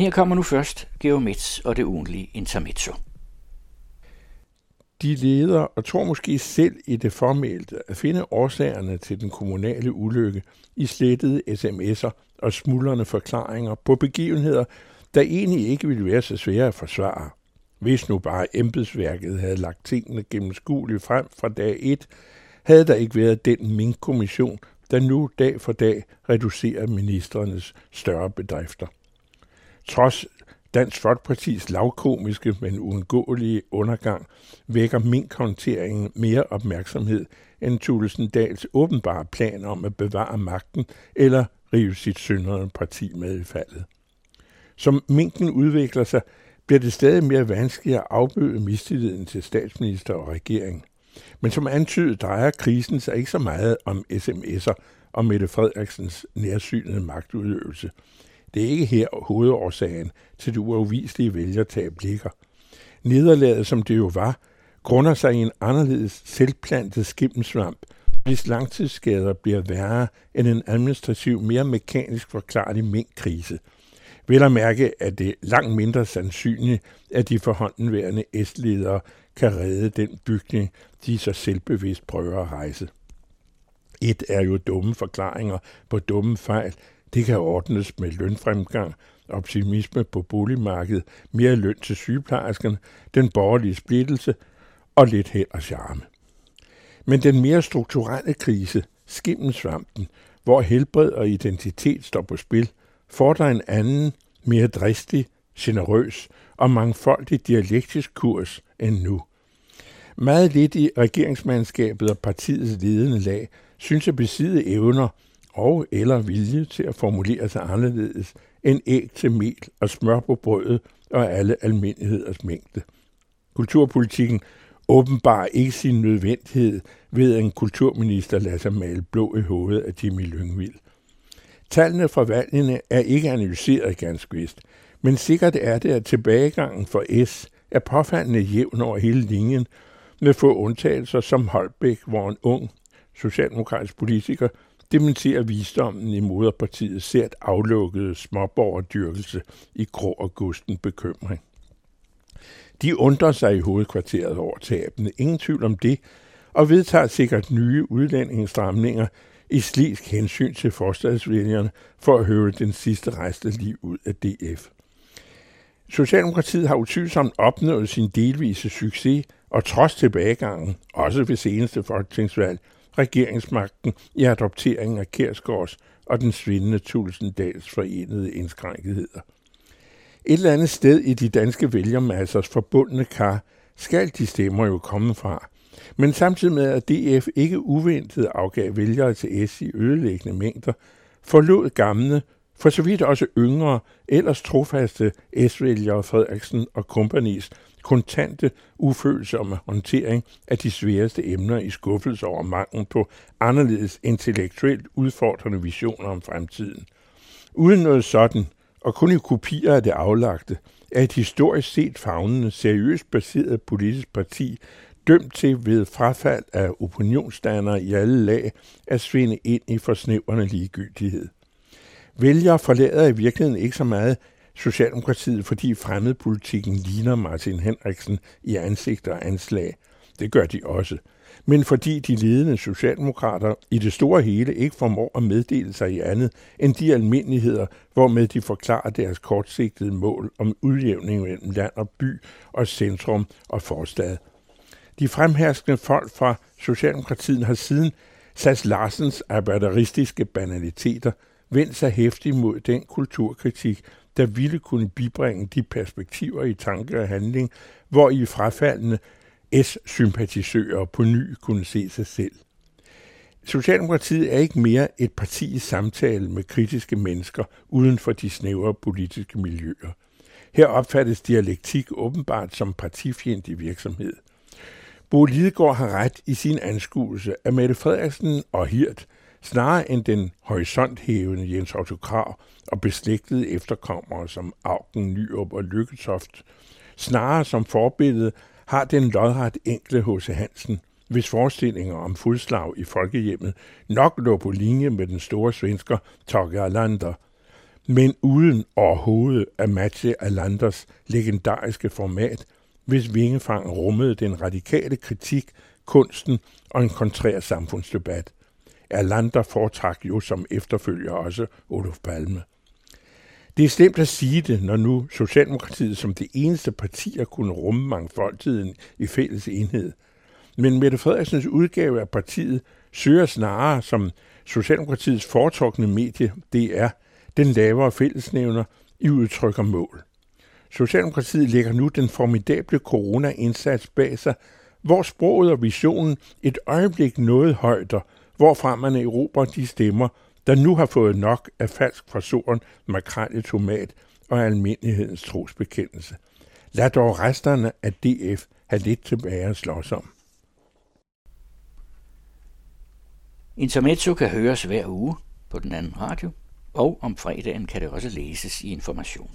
Her kommer nu først Geomets og det ugentlige intermezzo. De leder og tror måske selv i det formelle at finde årsagerne til den kommunale ulykke i slettede sms'er og smuldrende forklaringer på begivenheder, der egentlig ikke ville være så svære at forsvare. Hvis nu bare embedsværket havde lagt tingene gennemskueligt frem fra dag 1, havde der ikke været den minkkommission, der nu dag for dag reducerer ministerernes større bedrifter. Trods Dansk Folkepartis lavkomiske, men uundgåelige undergang vækker minkhåndteringen mere opmærksomhed end Thulesen Dals åbenbare plan om at bevare magten eller rive sit synderne parti med i faldet. Som minken udvikler sig, bliver det stadig mere vanskeligt at afbøde mistilliden til statsminister og regering. Men som antydet drejer krisen sig ikke så meget om sms'er og Mette Frederiksens nærsynede magtudøvelse. Det er ikke her hovedårsagen til det uafviselige vælgertab ligger. Nederlaget, som det jo var, grunder sig i en anderledes selvplantet skimmelsvamp, hvis langtidsskader bliver værre end en administrativ, mere mekanisk forklarlig minkkrise. Vel at mærke, at det langt mindre sandsynligt, at de forhåndenværende S-ledere kan redde den bygning, de så selvbevidst prøver at rejse. Et er jo dumme forklaringer på dumme fejl. Det kan ordnes med lønfremgang, optimisme på boligmarkedet, mere løn til sygeplejerskerne, den borgerlige splittelse og lidt held og charme. Men den mere strukturelle krise, skimmelsvampen, hvor helbred og identitet står på spil, fordrer en anden, mere dristig, generøs og mangfoldig dialektisk kurs end nu. Meget lidt i regeringsmandskabet og partiets ledende lag synes at besidde evner og eller vilje til at formulere sig anderledes end æg til mel og smør på brødet og alle almindeligheders mængde. Kulturpolitikken åbenbar ikke sin nødvendighed ved, at en kulturminister lader sig male blå i hovedet af Jimmy Lyngvild. Tallene fra valgene er ikke analyseret ganske vist, men sikkert er det, at tilbagegangen for S er påfaldende jævn over hele linjen, med få undtagelser som Holbæk, hvor en ung socialdemokratisk politiker dementerer visdommen i ser sært aflukkede småborgerdyrkelse i grå og gusten bekymring. De undrer sig i hovedkvarteret over tabene, ingen tvivl om det, og vedtager sikkert nye udlændingestramninger i slisk hensyn til forstadsvælgerne for at høre den sidste rejste liv ud af DF. Socialdemokratiet har utvivlsomt opnået sin delvise succes, og trods tilbagegangen, også ved seneste folketingsvalg, regeringsmagten i adopteringen af Kærsgaards og den svindende Tulsendals forenede indskrænketheder. Et eller andet sted i de danske vælgermassers forbundne kar skal de stemmer jo komme fra. Men samtidig med, at DF ikke uventet afgav vælgere til S i ødelæggende mængder, forlod gamle, for så vidt også yngre, ellers trofaste S-vælgere Frederiksen og kompanis kontante, ufølsomme håndtering af de sværeste emner i skuffelse over manglen på anderledes intellektuelt udfordrende visioner om fremtiden. Uden noget sådan, og kun i kopier af det aflagte, er et historisk set fagnende, seriøst baseret politisk parti dømt til ved frafald af opinionsdannere i alle lag at svinde ind i forsnævrende ligegyldighed. Vælgere forlader i virkeligheden ikke så meget Socialdemokratiet, fordi fremmedpolitikken ligner Martin Henriksen i ansigt og anslag. Det gør de også. Men fordi de ledende socialdemokrater i det store hele ikke formår at meddele sig i andet end de almindeligheder, hvormed de forklarer deres kortsigtede mål om udjævning mellem land og by og centrum og forstad. De fremherskende folk fra Socialdemokratiet har siden Sass Larsens arbejderistiske banaliteter vendt sig hæftigt mod den kulturkritik, der ville kunne bibringe de perspektiver i tanke og handling, hvor i frafaldende S-sympatisører på ny kunne se sig selv. Socialdemokratiet er ikke mere et parti i samtale med kritiske mennesker uden for de snævre politiske miljøer. Her opfattes dialektik åbenbart som partifjendtlig virksomhed. Bo Lidegaard har ret i sin anskuelse, at Mette Frederiksen og Hirt – snarere end den horisonthævende Jens Otto Krav og beslægtede efterkommere som Augen, Nyrup og Lykketoft, snarere som forbillede har den lodret enkle H.C. Hansen, hvis forestillinger om fodslag i folkehjemmet nok lå på linje med den store svensker Tage Alander, men uden overhovedet at matche Alanders legendariske format, hvis vingefang rummede den radikale kritik, kunsten og en kontrær samfundsdebat. Erlander foretrak jo som efterfølger også Olof Palme. Det er slemt at sige det, når nu Socialdemokratiet som det eneste parti har kunnet rumme mangfoldigheden i fælles enhed. Men Mette Frederiksens udgave af partiet søger snarere som Socialdemokratiets foretrukne medie, det er den lavere fællesnævner i udtryk og mål. Socialdemokratiet lægger nu den formidable corona-indsats bag sig, hvor sproget og visionen et øjeblik nåede højder, hvorfra man erobrer de stemmer, der nu har fået nok af falsk forsoren, makrel tomat og almindelighedens trosbekendelse. Lad dog resterne af DF have lidt tilbage at slås om. Intermezzo kan høres hver uge på den anden radio, og om fredagen kan det også læses i information.